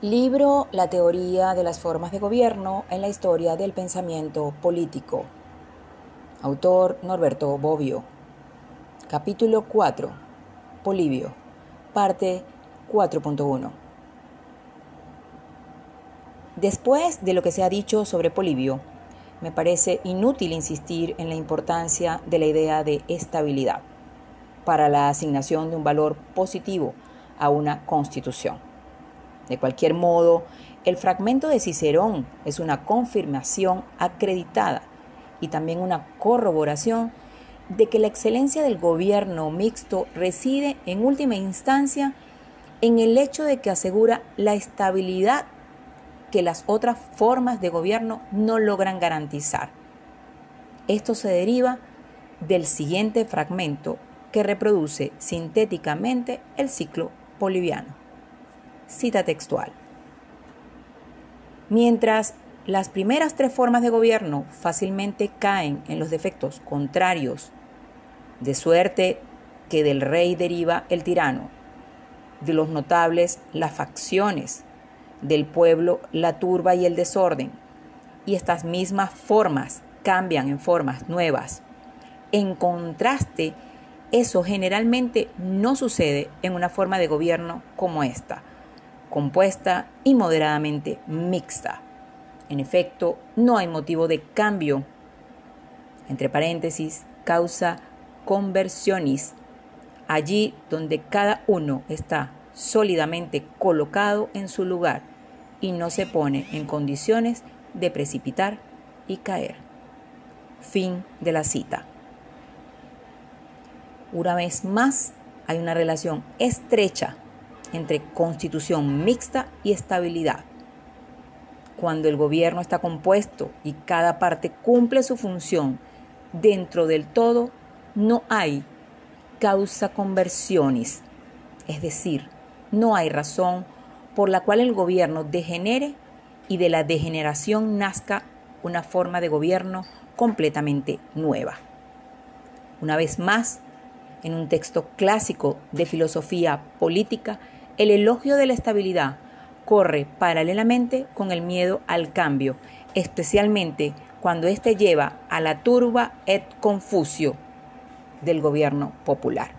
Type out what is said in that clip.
Libro La teoría de las formas de gobierno en la historia del pensamiento político. Autor Norberto Bobbio. Capítulo 4. Polibio. Parte 4.1. Después de lo que se ha dicho sobre Polibio, me parece inútil insistir en la importancia de la idea de estabilidad para la asignación de un valor positivo a una constitución. De cualquier modo, el fragmento de Cicerón es una confirmación acreditada y también una corroboración de que la excelencia del gobierno mixto reside en última instancia en el hecho de que asegura la estabilidad que las otras formas de gobierno no logran garantizar. Esto se deriva del siguiente fragmento que reproduce sintéticamente el ciclo boliviano. Cita textual. Mientras las primeras tres formas de gobierno fácilmente caen en los defectos contrarios, de suerte que del rey deriva el tirano, de los notables las facciones, del pueblo la turba y el desorden, y estas mismas formas cambian en formas nuevas. En contraste, eso generalmente no sucede en una forma de gobierno como esta, compuesta y moderadamente mixta. En efecto, no hay motivo de cambio. Entre paréntesis, causa conversionis, allí donde cada uno está sólidamente colocado en su lugar y no se pone en condiciones de precipitar y caer. Fin de la cita. Una vez más, hay una relación estrecha entre constitución mixta y estabilidad. Cuando el gobierno está compuesto y cada parte cumple su función dentro del todo, no hay causa conversiones, es decir, no hay razón por la cual el gobierno degenere y de la degeneración nazca una forma de gobierno completamente nueva. Una vez más, en un texto clásico de filosofía política, el elogio de la estabilidad corre paralelamente con el miedo al cambio, especialmente cuando éste lleva a la turba et confucio del gobierno popular.